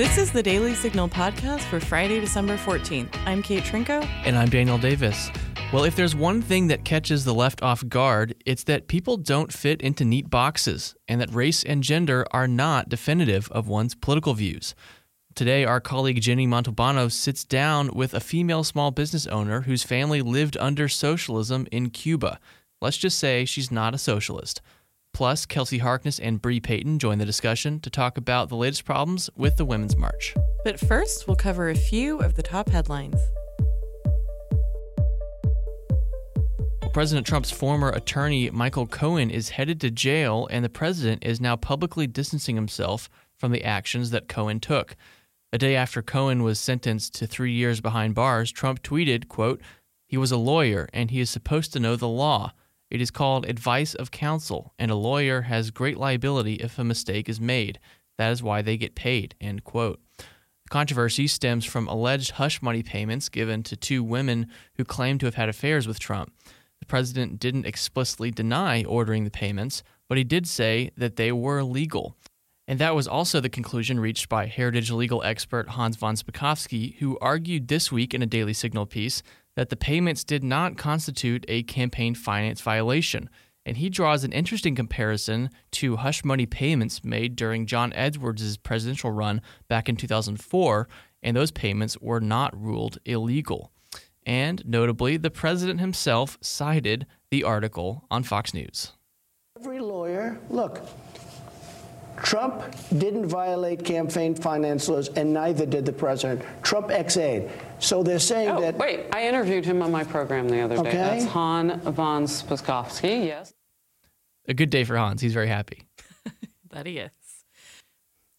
This is the Daily Signal podcast for Friday, December 14th. I'm Kate Trinko. And I'm Daniel Davis. Well, if there's one thing that catches the left off guard, it's that people don't fit into neat boxes and that race and gender are not definitive of one's political views. Today, our colleague Ginny Montalbano sits down with a female small business owner whose family lived under socialism in Cuba. Let's just say she's not a socialist. Plus, Kelsey Harkness and Bre Payton join the discussion to talk about the latest problems with the Women's March. But first, we'll cover a few of the top headlines. President Trump's former attorney, Michael Cohen, is headed to jail, and the president is now publicly distancing himself from the actions that Cohen took. A day after Cohen was sentenced to three years behind bars, Trump tweeted, quote, He was a lawyer and he is supposed to know the law. It is called advice of counsel, and a lawyer has great liability if a mistake is made. That is why they get paid, end quote. The controversy stems from alleged hush money payments given to two women who claim to have had affairs with Trump. The president didn't explicitly deny ordering the payments, but he did say that they were legal. And that was also the conclusion reached by heritage legal expert Hans von Spakovsky, who argued this week in a Daily Signal piece that the payments did not constitute a campaign finance violation. And he draws an interesting comparison to hush money payments made during John Edwards' presidential run back in 2004, and those payments were not ruled illegal. And notably, the president himself cited the article on Fox News. Every lawyer, look, Trump didn't violate campaign finance laws, and neither did the president. Trump ex-aid. So they're saying oh, that. Wait, I interviewed him on my program the other okay. day. That's Hans von Spakovsky, yes. A good day for Hans. He's very happy. that he is.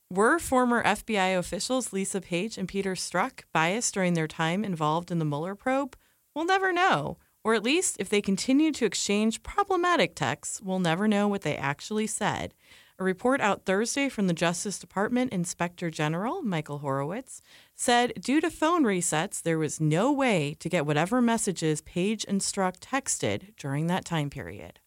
Were former FBI officials Lisa Page and Peter Strzok biased during their time involved in the Mueller probe? We'll never know. Or at least, if they continue to exchange problematic texts, we'll never know what they actually said. A report out Thursday from the Justice Department Inspector General, Michael Horowitz, said due to phone resets, there was no way to get whatever messages Page and Strzok texted during that time period.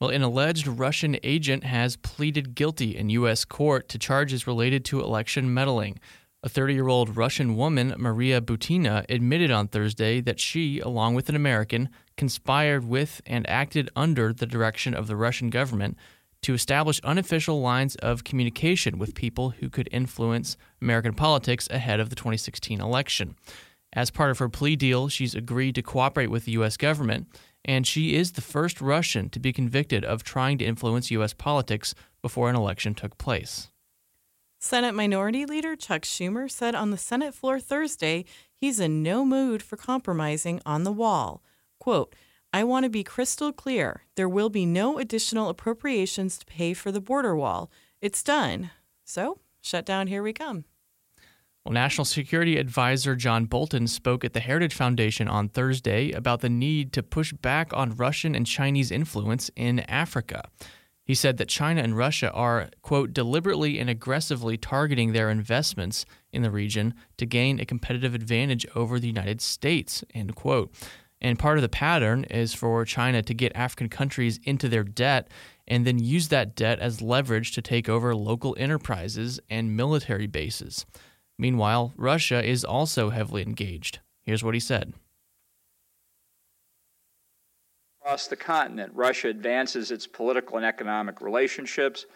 Well, an alleged Russian agent has pleaded guilty in U.S. court to charges related to election meddling. A 30 year old Russian woman, Maria Butina, admitted on Thursday that she, along with an American, conspired with and acted under the direction of the Russian government to establish unofficial lines of communication with people who could influence American politics ahead of the 2016 election. As part of her plea deal, she's agreed to cooperate with the U.S. government and she is the first Russian to be convicted of trying to influence U.S. politics before an election took place. Senate Minority Leader Chuck Schumer said on the Senate floor Thursday he's in no mood for compromising on the wall. Quote, I want to be crystal clear. There will be no additional appropriations to pay for the border wall. It's done. So, shut down, here we come. Well, National Security Advisor John Bolton spoke at the Heritage Foundation on Thursday about the need to push back on Russian and Chinese influence in Africa. He said that China and Russia are, quote, deliberately and aggressively targeting their investments in the region to gain a competitive advantage over the United States, end quote. And part of the pattern is for China to get African countries into their debt and then use that debt as leverage to take over local enterprises and military bases. Meanwhile, Russia is also heavily engaged. Here's what he said. Across the continent, Russia advances its political and economic relationships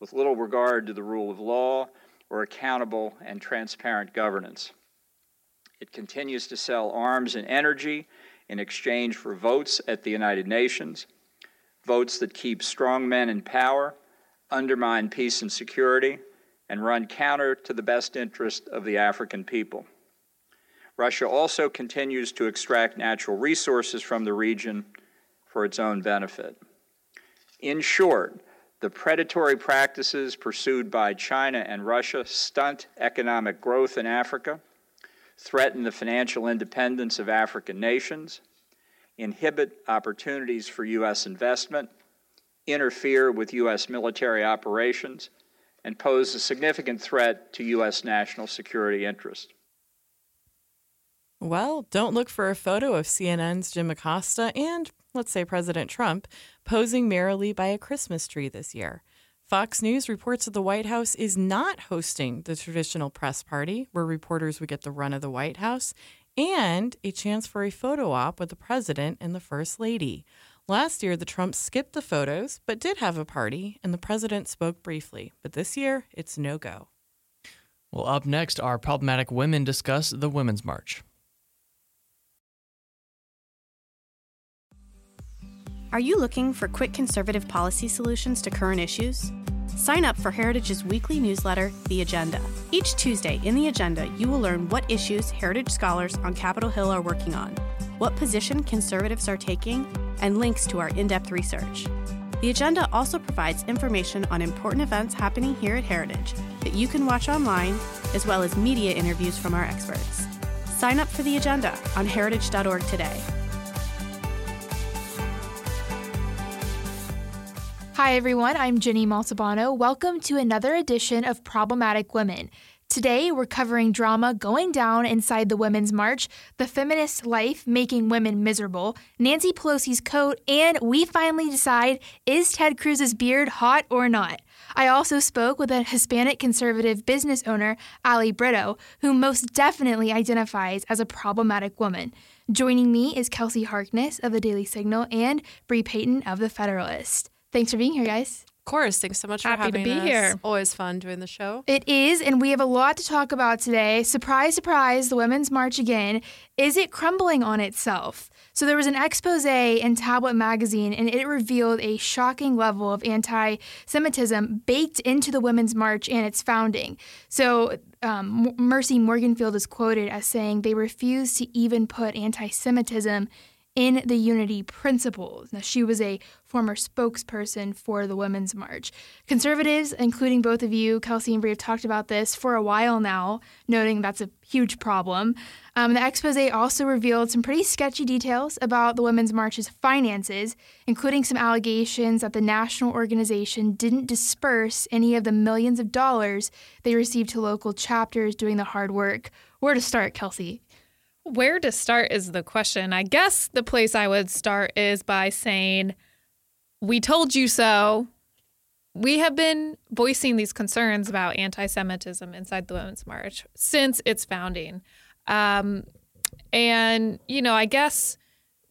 with little regard to the rule of law or accountable and transparent governance. It continues to sell arms and energy in exchange for votes at the United Nations, votes that keep strong men in power, undermine peace and security, and run counter to the best interest of the African people. Russia also continues to extract natural resources from the region for its own benefit. In short, the predatory practices pursued by China and Russia stunt economic growth in Africa, threaten the financial independence of African nations, inhibit opportunities for U.S. investment, interfere with U.S. military operations, and pose a significant threat to U.S. national security interests. Well, don't look for a photo of CNN's Jim Acosta and, let's say, President Trump posing merrily by a Christmas tree this year. Fox News reports that the White House is not hosting the traditional press party where reporters would get the run of the White House and a chance for a photo op with the president and the first lady. Last year, the Trumps skipped the photos, but did have a party, and the president spoke briefly. But this year, it's no go. Well, up next, our problematic women discuss the Women's March. Are you looking for quick conservative policy solutions to current issues? Sign up for Heritage's weekly newsletter, The Agenda. Each Tuesday in The Agenda, you will learn what issues Heritage scholars on Capitol Hill are working on, what position conservatives are taking, and links to our in depth research. The Agenda also provides information on important events happening here at Heritage that you can watch online, as well as media interviews from our experts. Sign up for The Agenda on heritage.org today. Hi, everyone. I'm Ginny Montalbano. Welcome to another edition of Problematic Women. Today, we're covering drama going down inside the Women's March, the feminist life making women miserable, Nancy Pelosi's coat, and we finally decide is Ted Cruz's beard hot or not? I also spoke with a Hispanic conservative business owner, Ali Brito, who most definitely identifies as a problematic woman. Joining me is Kelsey Harkness of the Daily Signal and Bre Payton of the Federalist. Thanks for being here, guys. Of course. Thanks so much Happy for having to be us. here. Always fun doing the show. It is, and we have a lot to talk about today. Surprise, surprise, the Women's March again. Is it crumbling on itself? So, there was an expose in Tablet magazine, and it revealed a shocking level of anti Semitism baked into the Women's March and its founding. So, um, Mercy Morganfield is quoted as saying they refuse to even put anti Semitism in the unity principles. Now, she was a former spokesperson for the Women's March. Conservatives, including both of you, Kelsey and Bre, have talked about this for a while now, noting that's a huge problem. Um, the expose also revealed some pretty sketchy details about the Women's March's finances, including some allegations that the national organization didn't disperse any of the millions of dollars they received to local chapters doing the hard work. Where to start, Kelsey? Where to start is the question. I guess the place I would start is by saying, We told you so. We have been voicing these concerns about anti Semitism inside the Women's March since its founding. Um, and, you know, I guess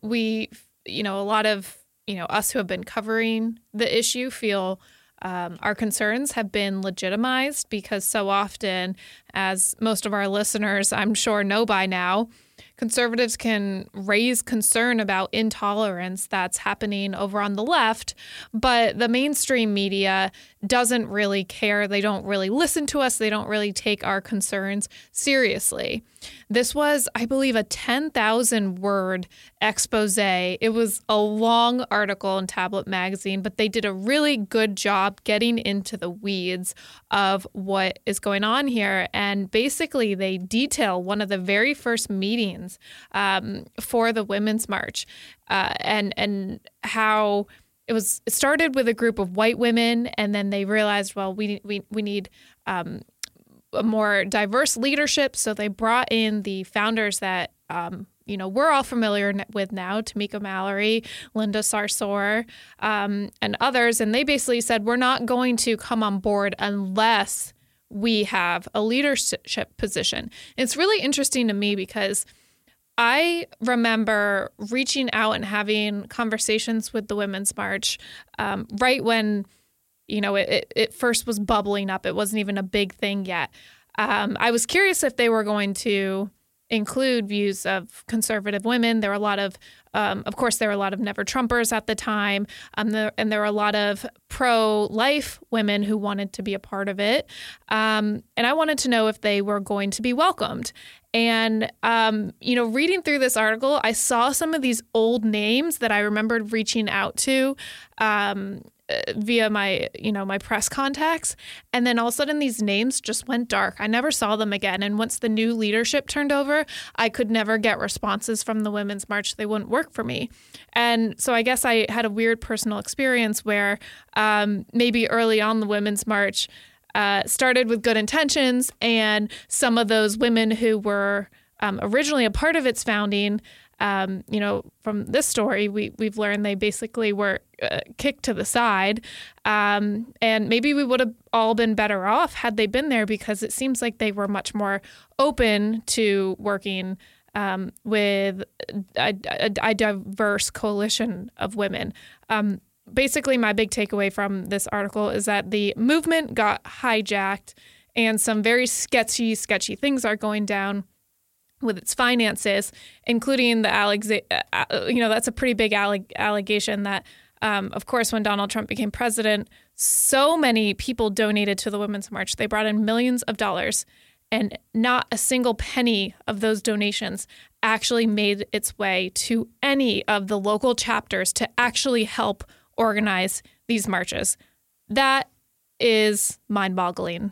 we, you know, a lot of, you know, us who have been covering the issue feel um, our concerns have been legitimized because so often, as most of our listeners, I'm sure, know by now, conservatives can raise concern about intolerance that's happening over on the left, but the mainstream media doesn't really care. They don't really listen to us. They don't really take our concerns seriously. This was, I believe, a 10,000 word expose. It was a long article in Tablet Magazine, but they did a really good job getting into the weeds of what is going on here. And basically, they detail one of the very first meetings um, for the Women's March. Uh, and, and how it was it started with a group of white women and then they realized well we we we need um, a more diverse leadership. So they brought in the founders that um, you know we're all familiar with now tamika mallory linda sarsour um, and others. And they basically said we're not going to come on board unless we have a leadership position it's really interesting to me because I remember reaching out and having conversations with the Women's March um, right when, you know, it, it, first was bubbling up. It wasn't even a big thing yet. Um, I was curious if they were going to include views of conservative women. There were a lot of, um, of course, there were a lot of never Trumpers at the time, um, and there were a lot of pro life women who wanted to be a part of it. Um, and I wanted to know if they were going to be welcomed. And, um, you know, reading through this article, I saw some of these old names that I remembered reaching out to um, via my, you know, my press contacts. And then all of a sudden these names just went dark. I never saw them again. And once the new leadership turned over, I could never get responses from the Women's March. They wouldn't work for me. And so I guess I had a weird personal experience where um, maybe early on the Women's March, uh, started with good intentions, and some of those women who were um, originally a part of its founding, um, you know, from this story, we we've learned they basically were uh, kicked to the side. Um, and maybe we would have all been better off had they been there because it seems like they were much more open to working um, with a, a, a, diverse coalition of women. Um, basically, my big takeaway from this article is that the movement got hijacked and some very sketchy, sketchy things are going down with its finances, including the Alex, uh, uh, you know, that's a pretty big alleg- allegation that, um, of course, when Donald Trump became president, so many people donated to the Women's March. They brought in millions of dollars, and not a single penny of those donations actually made its way to any of the local chapters to actually help organize these marches. That is mind boggling.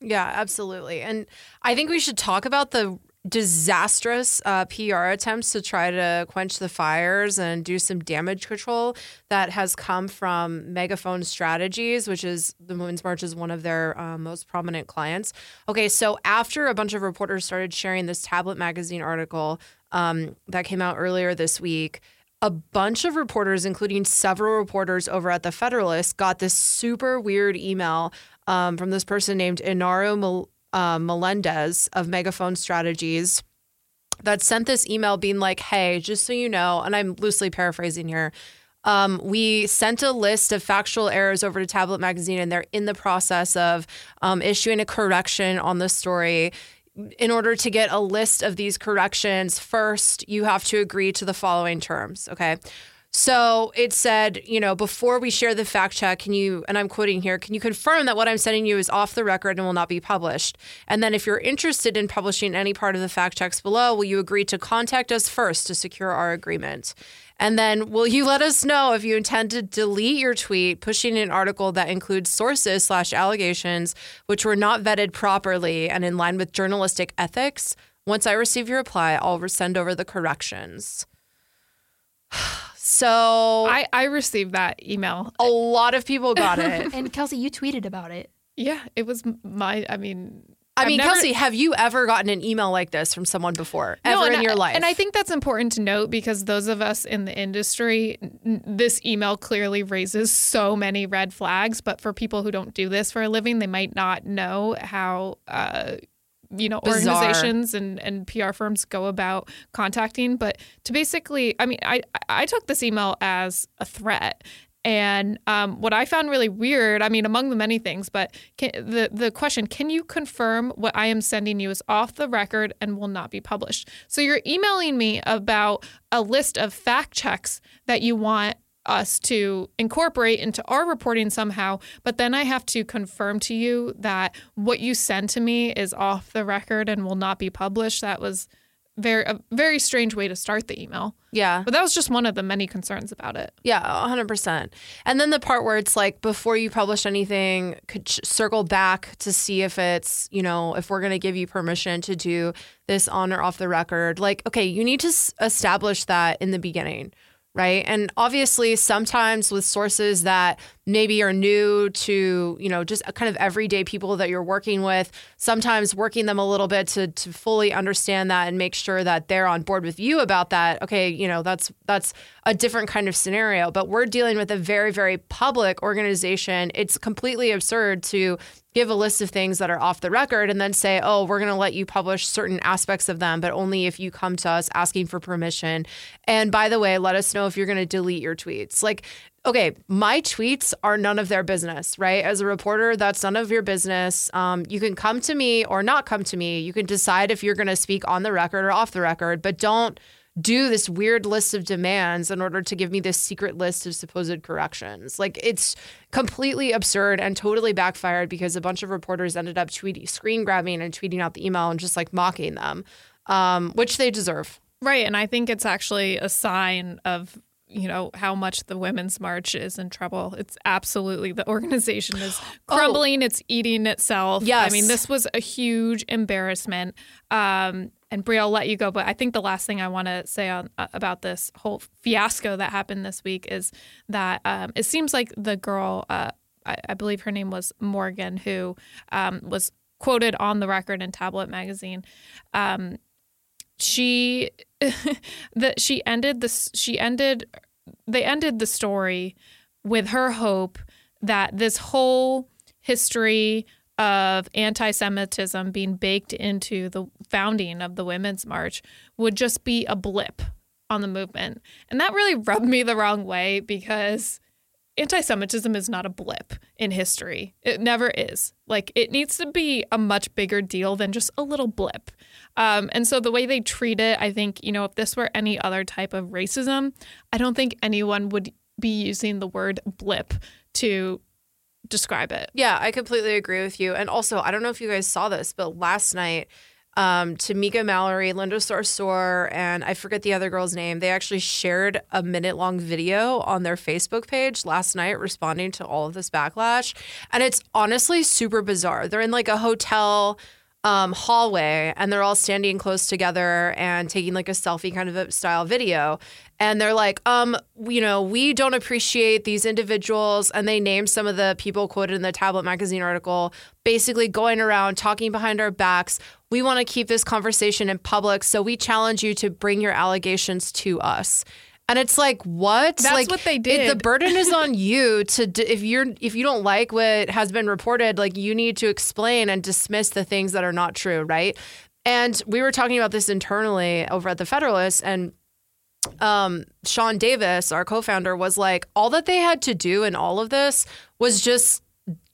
Yeah, absolutely. And I think we should talk about the disastrous uh, PR attempts to try to quench the fires and do some damage control that has come from Megaphone Strategies, which is the Women's March is one of their uh, most prominent clients. Okay, so after a bunch of reporters started sharing this Tablet Magazine article um, that came out earlier this week, a bunch of reporters, including several reporters over at the Federalist, got this super weird email um, from this person named Inaro uh, Melendez of Megaphone Strategies that sent this email being like, hey, just so you know, and I'm loosely paraphrasing here. Um, we sent a list of factual errors over to Tablet Magazine, and they're in the process of um, issuing a correction on the story. In order to get a list of these corrections, first, you have to agree to the following terms. Okay. So it said, you know, before we share the fact check, can you, and I'm quoting here, can you confirm that what I'm sending you is off the record and will not be published? And then if you're interested in publishing any part of the fact checks below, will you agree to contact us first to secure our agreement? And then will you let us know if you intend to delete your tweet, pushing an article that includes sources slash allegations which were not vetted properly and in line with journalistic ethics? Once I receive your reply, I'll send over the corrections. So I, I received that email. A lot of people got it. and Kelsey, you tweeted about it. Yeah, it was my. I mean, I mean, never, Kelsey, have you ever gotten an email like this from someone before, no, ever in I, your life? And I think that's important to note because those of us in the industry, this email clearly raises so many red flags. But for people who don't do this for a living, they might not know how uh, you know Bizarre. organizations and and PR firms go about contacting. But to basically, I mean, I I took this email as a threat. And um, what I found really weird, I mean, among the many things, but can, the the question: Can you confirm what I am sending you is off the record and will not be published? So you're emailing me about a list of fact checks that you want us to incorporate into our reporting somehow, but then I have to confirm to you that what you send to me is off the record and will not be published. That was very a very strange way to start the email. Yeah. But that was just one of the many concerns about it. Yeah, 100%. And then the part where it's like before you publish anything, could circle back to see if it's, you know, if we're going to give you permission to do this on or off the record. Like, okay, you need to s- establish that in the beginning right? And obviously, sometimes with sources that maybe are new to, you know, just kind of everyday people that you're working with, sometimes working them a little bit to to fully understand that and make sure that they're on board with you about that. Okay, you know, that's that's a different kind of scenario, but we're dealing with a very very public organization. It's completely absurd to give a list of things that are off the record and then say, oh, we're going to let you publish certain aspects of them, but only if you come to us asking for permission. And by the way, let us know if you're going to delete your tweets. Like, okay, my tweets are none of their business, right? As a reporter, that's none of your business. Um, you can come to me or not come to me. You can decide if you're going to speak on the record or off the record, but don't do this weird list of demands in order to give me this secret list of supposed corrections. Like it's completely absurd and totally backfired because a bunch of reporters ended up tweeting, screen grabbing and tweeting out the email and just like mocking them, um, which they deserve. Right. And I think it's actually a sign of you know how much the women's march is in trouble it's absolutely the organization is oh. crumbling oh. it's eating itself yes. i mean this was a huge embarrassment um, and Bre, I'll let you go, but I think the last thing I want to say on, uh, about this whole fiasco that happened this week is that um, it seems like the girl, uh, I, I, believe her name was Morgan, who um, was quoted on the record in Tablet magazine. Um, she that she ended this. She ended. They ended the story with her hope that this whole history of anti Semitism being baked into the founding of the Women's March would just be a blip on the movement. And that really rubbed me the wrong way because anti Semitism is not a blip in history. It never is. Like, it needs to be a much bigger deal than just a little blip. Um, and so, the way they treat it, I think, you know, if this were any other type of racism, I don't think anyone would be using the word blip to describe it. Yeah, I completely agree with you. And also, I don't know if you guys saw this, but last night, um, Tamika Mallory, Linda Sarsour, and I forget the other girl's name. They actually shared a minute long video on their Facebook page last night responding to all of this backlash. And it's honestly super bizarre. They're in like a hotel um, hallway and they're all standing close together and taking like a selfie kind of a style video. And they're like, um, you know, we don't appreciate these individuals. And they name some of the people quoted in the Tablet magazine article, basically going around talking behind our backs. We want to keep this conversation in public. So we challenge you to bring your allegations to us. And it's like, what? That's like, what they it- did. the burden is on you to d- if you're if you don't like what has been reported, like you need to explain and dismiss the things that are not true, right? And we were talking about this internally over at the Federalist, and um, Sean Davis, our co-founder, was like, all that they had to do in all of this was just,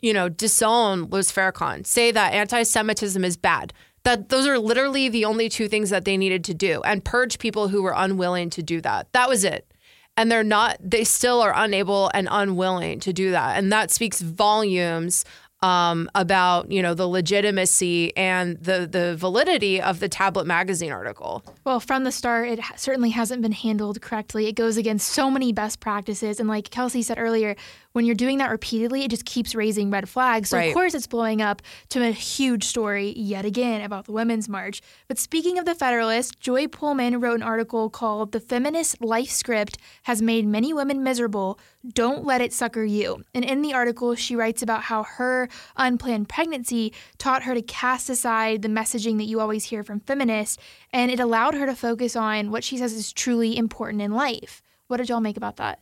you know, disown Louis Farrakhan, say that anti-Semitism is bad. That those are literally the only two things that they needed to do, and purge people who were unwilling to do that. That was it. And they're not. They still are unable and unwilling to do that, and that speaks volumes um, about you know the legitimacy and the the validity of the Tablet magazine article. Well, from the start, it certainly hasn't been handled correctly. It goes against so many best practices. And like Kelsey said earlier, when you're doing that repeatedly, it just keeps raising red flags. So, Right. of course, it's blowing up to a huge story yet again about the Women's March. But speaking of the Federalist, Joy Pullmann wrote an article called The Feminist Life Script Has Made Many Women Miserable. Don't Let It Sucker You. And in the article, she writes about how her unplanned pregnancy taught her to cast aside the messaging that you always hear from feminists, and it allowed her to focus on what she says is truly important in life. What did y'all make about that?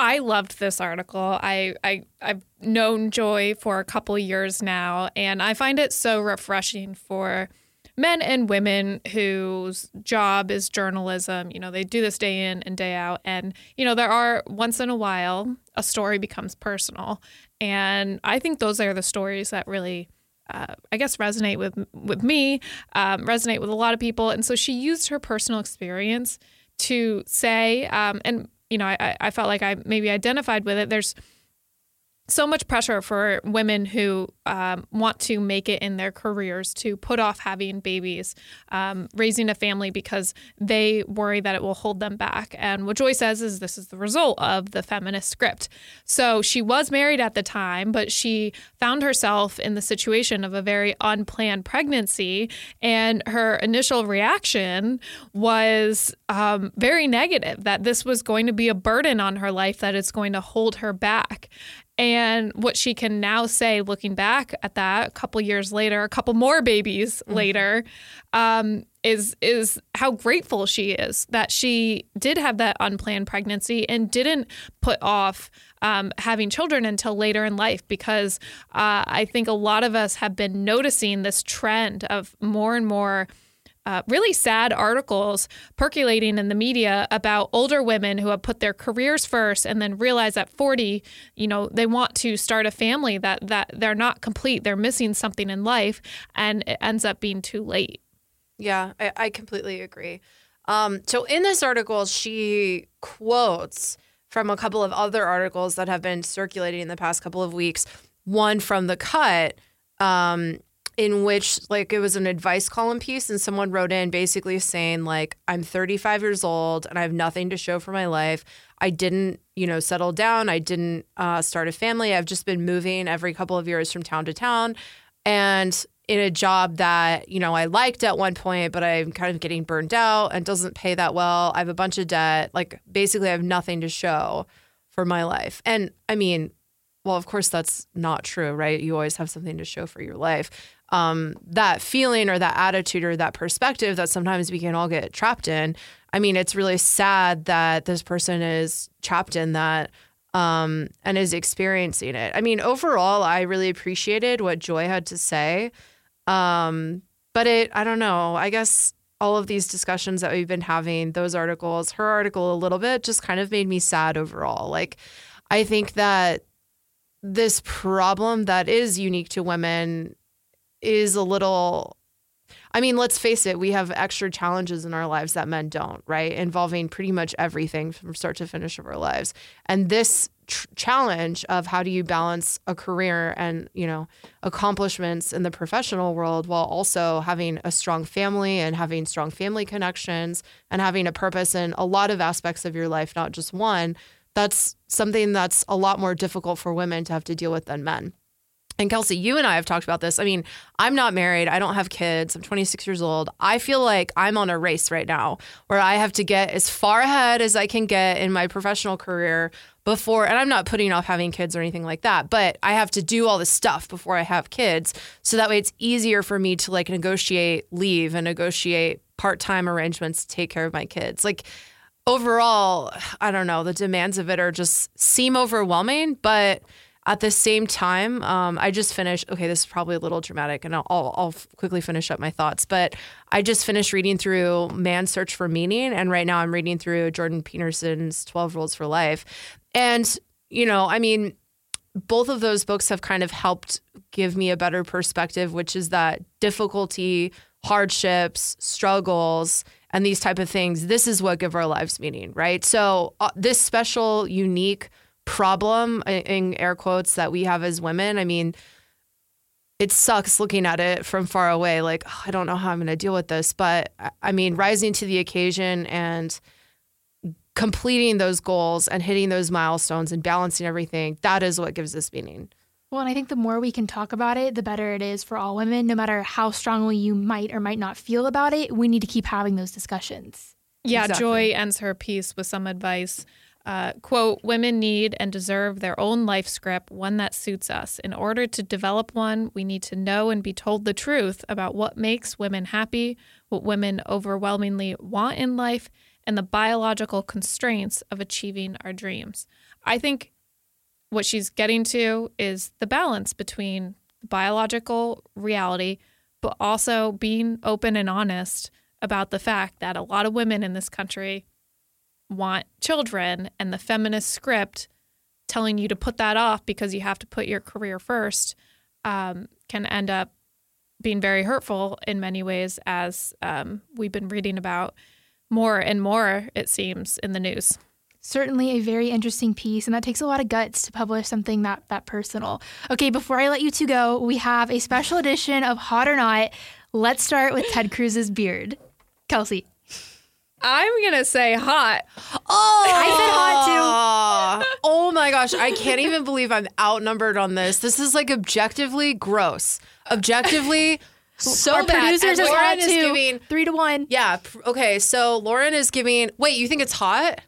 I loved this article. I, I I've known Joy for a couple years now, and I find it so refreshing for men and women whose job is journalism. You know, they do this day in and day out, and you know there are once in a while a story becomes personal, and I think those are the stories that really. Uh, I guess resonate with with me, um, resonate with a lot of people, and so she used her personal experience to say, um, and you know, I, I felt like I maybe identified with it. There's so much pressure for women who um, want to make it in their careers to put off having babies, um, raising a family because they worry that it will hold them back. And what Joy says is this is the result of the feminist script. So she was married at the time, but she found herself in the situation of a very unplanned pregnancy. And her initial reaction was um, very negative that this was going to be a burden on her life, that it's going to hold her back. And what she can now say, looking back at that a couple years later, a couple more babies later, um, is is how grateful she is that she did have that unplanned pregnancy and didn't put off um, having children until later in life. Because uh, I think a lot of us have been noticing this trend of more and more uh, really sad articles percolating in the media about older women who have put their careers first and then realize at 40 you know they want to start a family that that they're not complete they're missing something in life and it ends up being too late Yeah, I, I completely agree. Um, so in this article, she quotes from a couple of other articles that have been circulating in the past couple of weeks. One from the cut, um, in which like it was an advice column piece, and someone wrote in basically saying like, "I'm 35 years old and I have nothing to show for my life. I didn't, you know, settle down. I didn't uh, start a family. I've just been moving every couple of years from town to town." and in a job that you know I liked at one point, but I'm kind of getting burned out and doesn't pay that well. I have a bunch of debt. Like basically, I have nothing to show for my life. And I mean, well, of course, that's not true, right? You always have something to show for your life. Um, that feeling or that attitude or that perspective that sometimes we can all get trapped in. I mean, it's really sad that this person is trapped in that um, and is experiencing it. I mean, overall, I really appreciated what Joy had to say. Um, but it, I don't know, I guess all of these discussions that we've been having, those articles, her article a little bit just kind of made me sad overall. Like, I think that this problem that is unique to women is a little I mean, let's face it, we have extra challenges in our lives that men don't, right? Involving pretty much everything from start to finish of our lives. And this tr- challenge of how do you balance a career and, you know, accomplishments in the professional world while also having a strong family and having strong family connections and having a purpose in a lot of aspects of your life, not just one, that's something that's a lot more difficult for women to have to deal with than men. And Kelsey, you and I have talked about this. I mean, I'm not married. I don't have kids. I'm 26 years old. I feel like I'm on a race right now where I have to get as far ahead as I can get in my professional career before, and I'm not putting off having kids or anything like that, but I have to do all this stuff before I have kids. So that way it's easier for me to like negotiate leave and negotiate part time arrangements to take care of my kids. Like, overall, I don't know, the demands of it are just seem overwhelming, but at the same time, um, I just finished. Okay, this is probably a little dramatic, and I'll, I'll, quickly finish up my thoughts. But I just finished reading through Man's Search for Meaning, and right now I'm reading through Jordan Peterson's Twelve Rules for Life. And you know, I mean, both of those books have kind of helped give me a better perspective, which is that difficulty, hardships, struggles, and these type of things. This is what give our lives meaning, right? So uh, this special, unique problem in air quotes that we have as women. I mean, it sucks looking at it from far away. Like, oh, I don't know how I'm going to deal with this. But I mean, rising to the occasion and completing those goals and hitting those milestones and balancing everything, that is what gives us meaning. Well, and I think the more we can talk about it, the better it is for all women, no matter how strongly you might or might not feel about it. We need to keep having those discussions. Yeah, exactly. Joy ends her piece with some advice uh, quote, women need and deserve their own life script, one that suits us. In order to develop one, we need to know and be told the truth about what makes women happy, what women overwhelmingly want in life, and the biological constraints of achieving our dreams. I think what she's getting to is the balance between biological reality, but also being open and honest about the fact that a lot of women in this country want children and the feminist script telling you to put that off because you have to put your career first um, can end up being very hurtful in many ways, as um, we've been reading about more and more, it seems, in the news. Certainly a very interesting piece, and that takes a lot of guts to publish something that that personal. Okay, before I let you two go, we have a special edition of Hot or Not. Let's start with Ted Cruz's beard. Kelsey. I'm gonna say hot. Oh, I said hot too. Oh. oh my gosh, I can't even believe I'm outnumbered on this. This is like objectively gross. Objectively. So Our bad. producers And are Lauren is giving Three to one. yeah. Okay, so Lauren is giving. Wait, you think it's hot?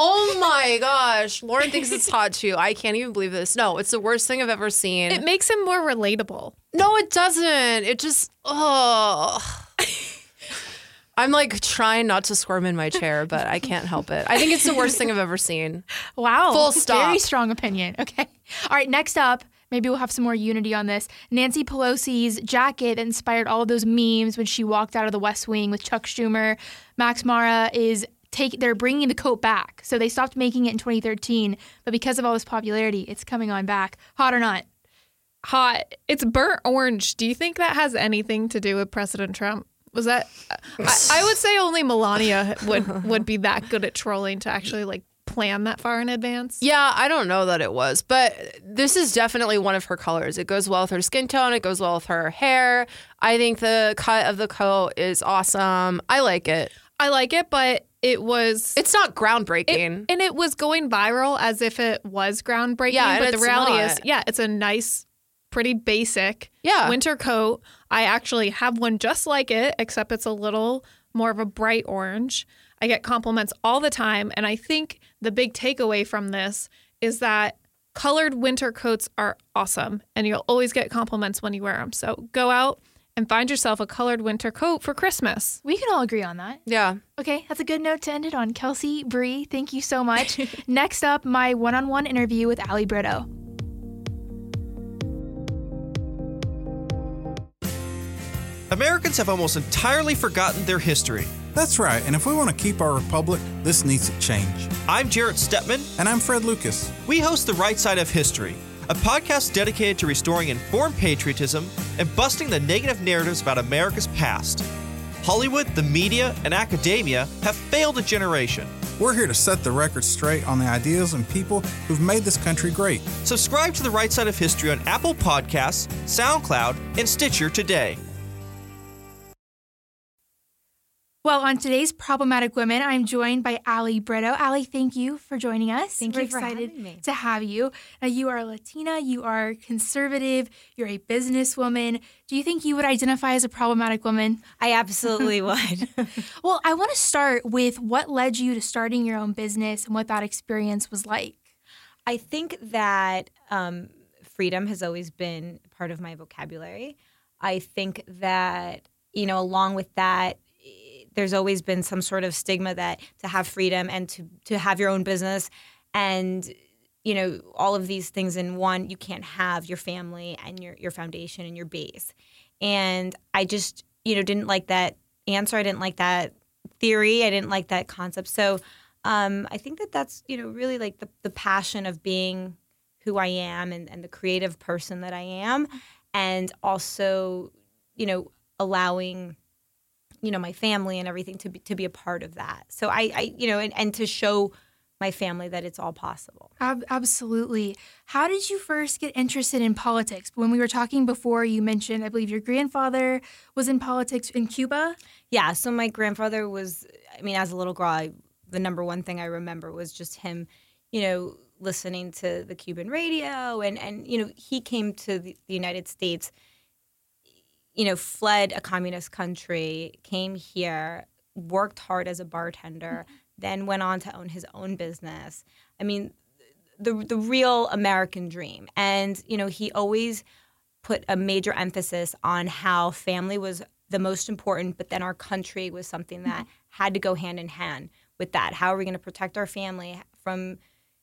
Oh my gosh, Lauren thinks it's hot too. I can't even believe this. No, it's the worst thing I've ever seen. It makes him more relatable. no, it doesn't. It just oh. I'm like trying not to squirm in my chair, but I can't help it. I think it's the worst thing I've ever seen. Wow. Full stop. Very strong opinion. Okay. All right. Next up, maybe we'll have some more unity on this. Nancy Pelosi's jacket that inspired all of those memes when she walked out of the West Wing with Chuck Schumer. Max Mara is take. They're bringing the coat back. So they stopped making it in 2013, but because of all this popularity, it's coming on back. Hot or not? Hot. It's burnt orange. Do you think that has anything to do with President Trump? Was that? I, I would say only Melania would would be that good at trolling to actually like plan that far in advance. Yeah, I don't know that it was, but this is definitely one of her colors. It goes well with her skin tone, it goes well with her hair. I think the cut of the coat is awesome. I like it. I like it, but it was It's not groundbreaking. It, and it was going viral as if it was groundbreaking. Yeah, but the reality not. is, yeah, it's a nice, pretty basic Yeah. winter coat. I actually have one just like it, except it's a little more of a bright orange. I get compliments all the time. And I think the big takeaway from this is that colored winter coats are awesome and you'll always get compliments when you wear them. So go out and find yourself a colored winter coat for Christmas. We can all agree on that. Yeah. Okay, that's a good note to end it on. Kelsey, Bre, thank you so much. Next up, my one on one interview with Ali Brito. Americans have almost entirely forgotten their history. That's right, and if we want to keep our republic, this needs to change. I'm Jarrett Stepman. And I'm Fred Lucas. We host The Right Side of History, a podcast dedicated to restoring informed patriotism and busting the negative narratives about America's past. Hollywood, the media, and academia have failed a generation. We're here to set the record straight on the ideas and people who've made this country great. Subscribe to The Right Side of History on Apple Podcasts, SoundCloud, and Stitcher today. Well, on today's Problematic Women, I'm joined by Ali Brito. Ali, thank you for joining us. Thank We're you for excited having me. to have you. Now, you are Latina, you are conservative, you're a businesswoman. Do you think you would identify as a problematic woman? I absolutely would. well, I want to start with what led you to starting your own business and what that experience was like. I think that um, freedom has always been part of my vocabulary. I think that, you know, along with that, there's always been some sort of stigma that to have freedom and to to have your own business and you know all of these things in one you can't have your family and your your foundation and your base. And i just you know didn't like that answer. I didn't like that theory. I didn't like that concept. So um, i think that that's you know really like the, the passion of being who i am and, and the creative person that i am. And also you know allowing you know my family and everything to be to be a part of that. So i, I you know and, and to show my family that it's all possible. Ab- absolutely. How did you first get interested in politics? When we were talking before you mentioned i believe your grandfather was in politics in cuba? Yeah so my grandfather was i mean as a little girl I, the number one thing i remember was just him you know listening to the cuban radio and and you know he came to the, the united states you know, fled a communist country, came here, worked hard as a bartender, mm-hmm. then went on to own his own business. I mean, the the real American dream. And you know, he always put a major emphasis on how family was the most important, but then our country was something that mm-hmm. had to go hand in hand with that. How are we going to protect our family from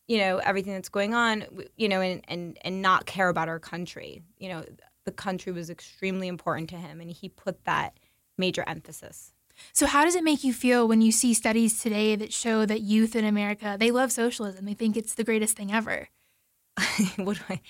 you know everything that's going on you know and and and not care about our country you know the country was extremely important to him, and he put that major emphasis. So, how does it make you feel when you see studies today that show that youth in America they love socialism? They think it's the greatest thing ever. what do I?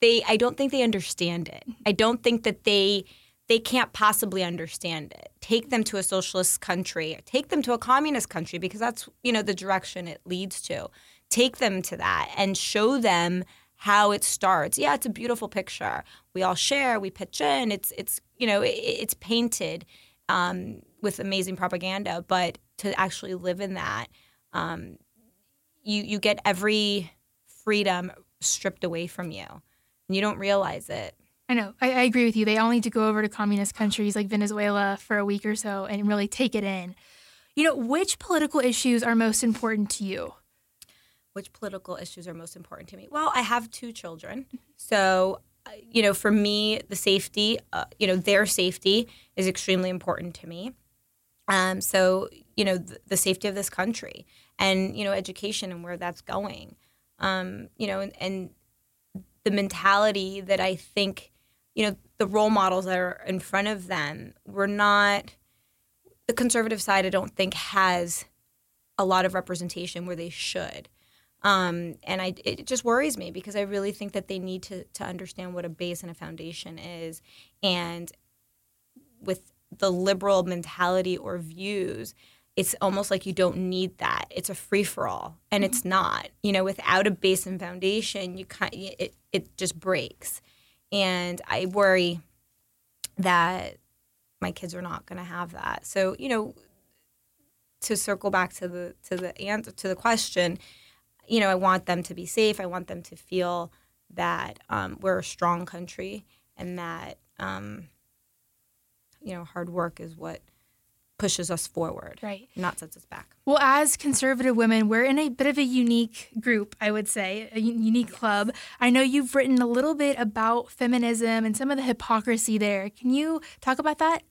They, I don't think they understand it. I don't think that they they can't possibly understand it. Take them to a socialist country, take them to a communist country because that's, you know, the direction it leads to. Take them to that and show them how it starts. Yeah, it's a beautiful picture. We all share, we pitch in. It's it's you know it, it's painted um, with amazing propaganda, but to actually live in that, um, you you get every freedom stripped away from you, and you don't realize it. I know. I, I agree with you. They all need to go over to communist countries like Venezuela for a week or so and really take it in. You know, which political issues are most important to you? Which political issues are most important to me? Well, I have two children. So, uh, you know, for me, the safety, uh, you know, their safety is extremely important to me. Um, so, you know, the, the, safety of this country and, you know, education and where that's going. Um, you know, and, and the mentality that I think, you know, the role models that are in front of them were not, the conservative side, I don't think has a lot of representation where they should. Um, and I, it just worries me because I really think that they need to, to understand what a base and a foundation is. And with the liberal mentality or views, it's almost like you don't need that. It's a free for all, and mm-hmm. it's not. You know, without a base and foundation, you kind it it just breaks. And I worry that my kids are not going to have that. So you know, to circle back to the to the answer to the question, you know, I want them to be safe. I want them to feel that um, we're a strong country and that, um, you know, hard work is what pushes us forward, Right. Not sets us back. Well, as conservative women, we're in a bit of a unique group, I would say, a unique club. I know you've written a little bit about feminism and some of the hypocrisy there. Can you talk about that?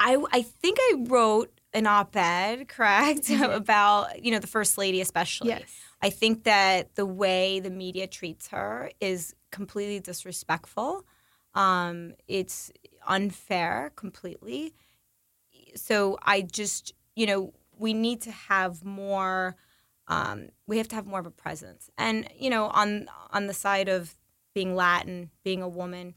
I I think I wrote an op-ed, correct, about you know the first lady especially. Yes. I think that the way the media treats her is completely disrespectful. Um, it's unfair completely. So I just you know we need to have more. Um, we have to have more of a presence, and you know on on the side of being Latin, being a woman.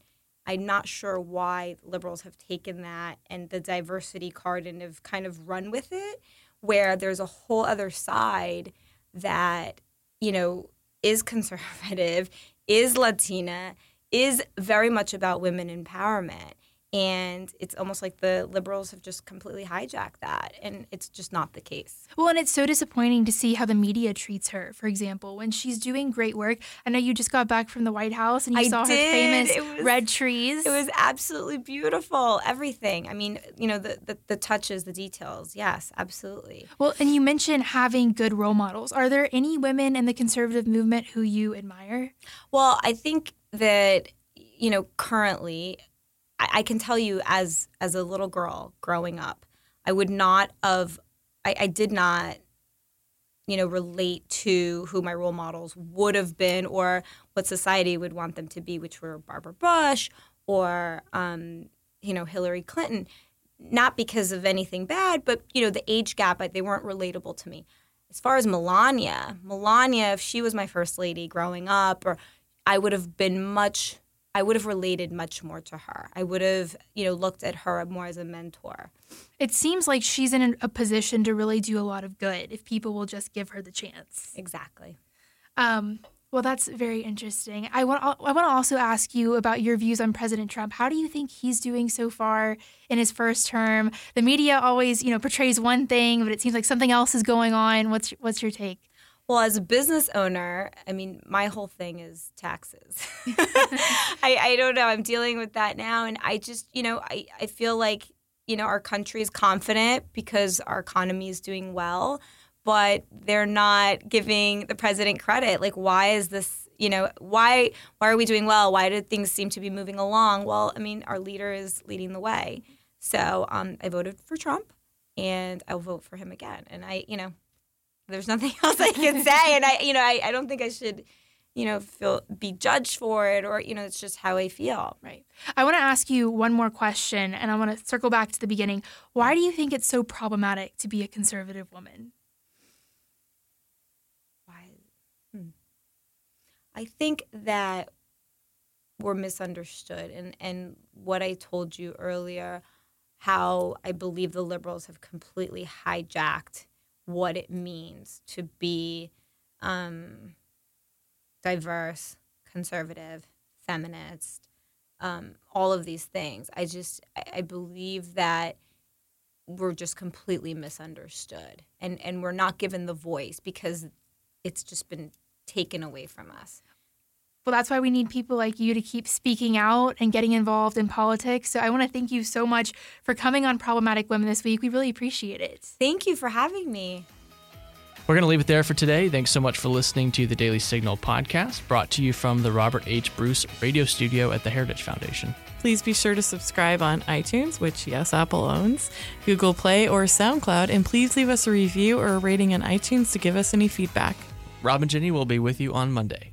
I'm not sure why liberals have taken that and the diversity card and have kind of run with it, where there's a whole other side that, you know, is conservative, is Latina, is very much about women empowerment. And it's almost like the liberals have just completely hijacked that. And it's just not the case. Well, and it's so disappointing to see how the media treats her, for example, when she's doing great work. I know you just got back from the White House and you I saw did. her famous was- red trees. It was absolutely beautiful. Everything. I mean, you know, the, the, the touches, the details. Yes, absolutely. Well, and you mentioned having good role models. Are there any women in the conservative movement who you admire? Well, I think that you know currently, I, I can tell you as as a little girl growing up, I would not have, I, I did not, you know, relate to who my role models would have been or what society would want them to be, which were Barbara Bush or um, you know Hillary Clinton. Not because of anything bad, but you know the age gap, they weren't relatable to me. As far as Melania, Melania, if she was my first lady growing up, or I would have been much I would have related much more to her. I would have, you know, looked at her more as a mentor. It seems like she's in a position to really do a lot of good if people will just give her the chance. Exactly. Um, well, that's very interesting. I want I want to also ask you about your views on President Trump. How do you think he's doing so far in his first term? The media always, you know, portrays one thing, but it seems like something else is going on. What's what's your take? Well, as a business owner, I mean, my whole thing is taxes. I, I don't know. I'm dealing with that now. And I just, you know, I, I feel like, you know, our country is confident because our economy is doing well, but they're not giving the president credit. Like, why is this, you know, why why are we doing well? Why do things seem to be moving along? Well, I mean, our leader is leading the way. So um, I voted for Trump and I'll vote for him again. And I, you know, there's nothing else I can say. And I, you know, I, I don't think I should, you know, feel be judged for it or, you know, it's just how I feel. Right. I want to ask you one more question, and I want to circle back to the beginning. Why do you think it's so problematic to be a conservative woman? Why? Hmm. I think that we're misunderstood. And, and what I told you earlier, how I believe the liberals have completely hijacked what it means to be um, diverse, conservative, feminist, um, all of these things. I just, I, believe that we're just completely misunderstood and, and we're not given the voice because it's just been taken away from us. Well, that's why we need people like you to keep speaking out and getting involved in politics. So I want to thank you so much for coming on Problematic Women this week. We really appreciate it. Thank you for having me. We're going to leave it there for today. Thanks so much for listening to the Daily Signal podcast, brought to you from the Robert H. Bruce radio studio at the Heritage Foundation. Please be sure to subscribe on iTunes, which, yes, Apple owns, Google Play, or SoundCloud, and please leave us a review or a rating on iTunes to give us any feedback. Rob and Ginny will be with you on Monday.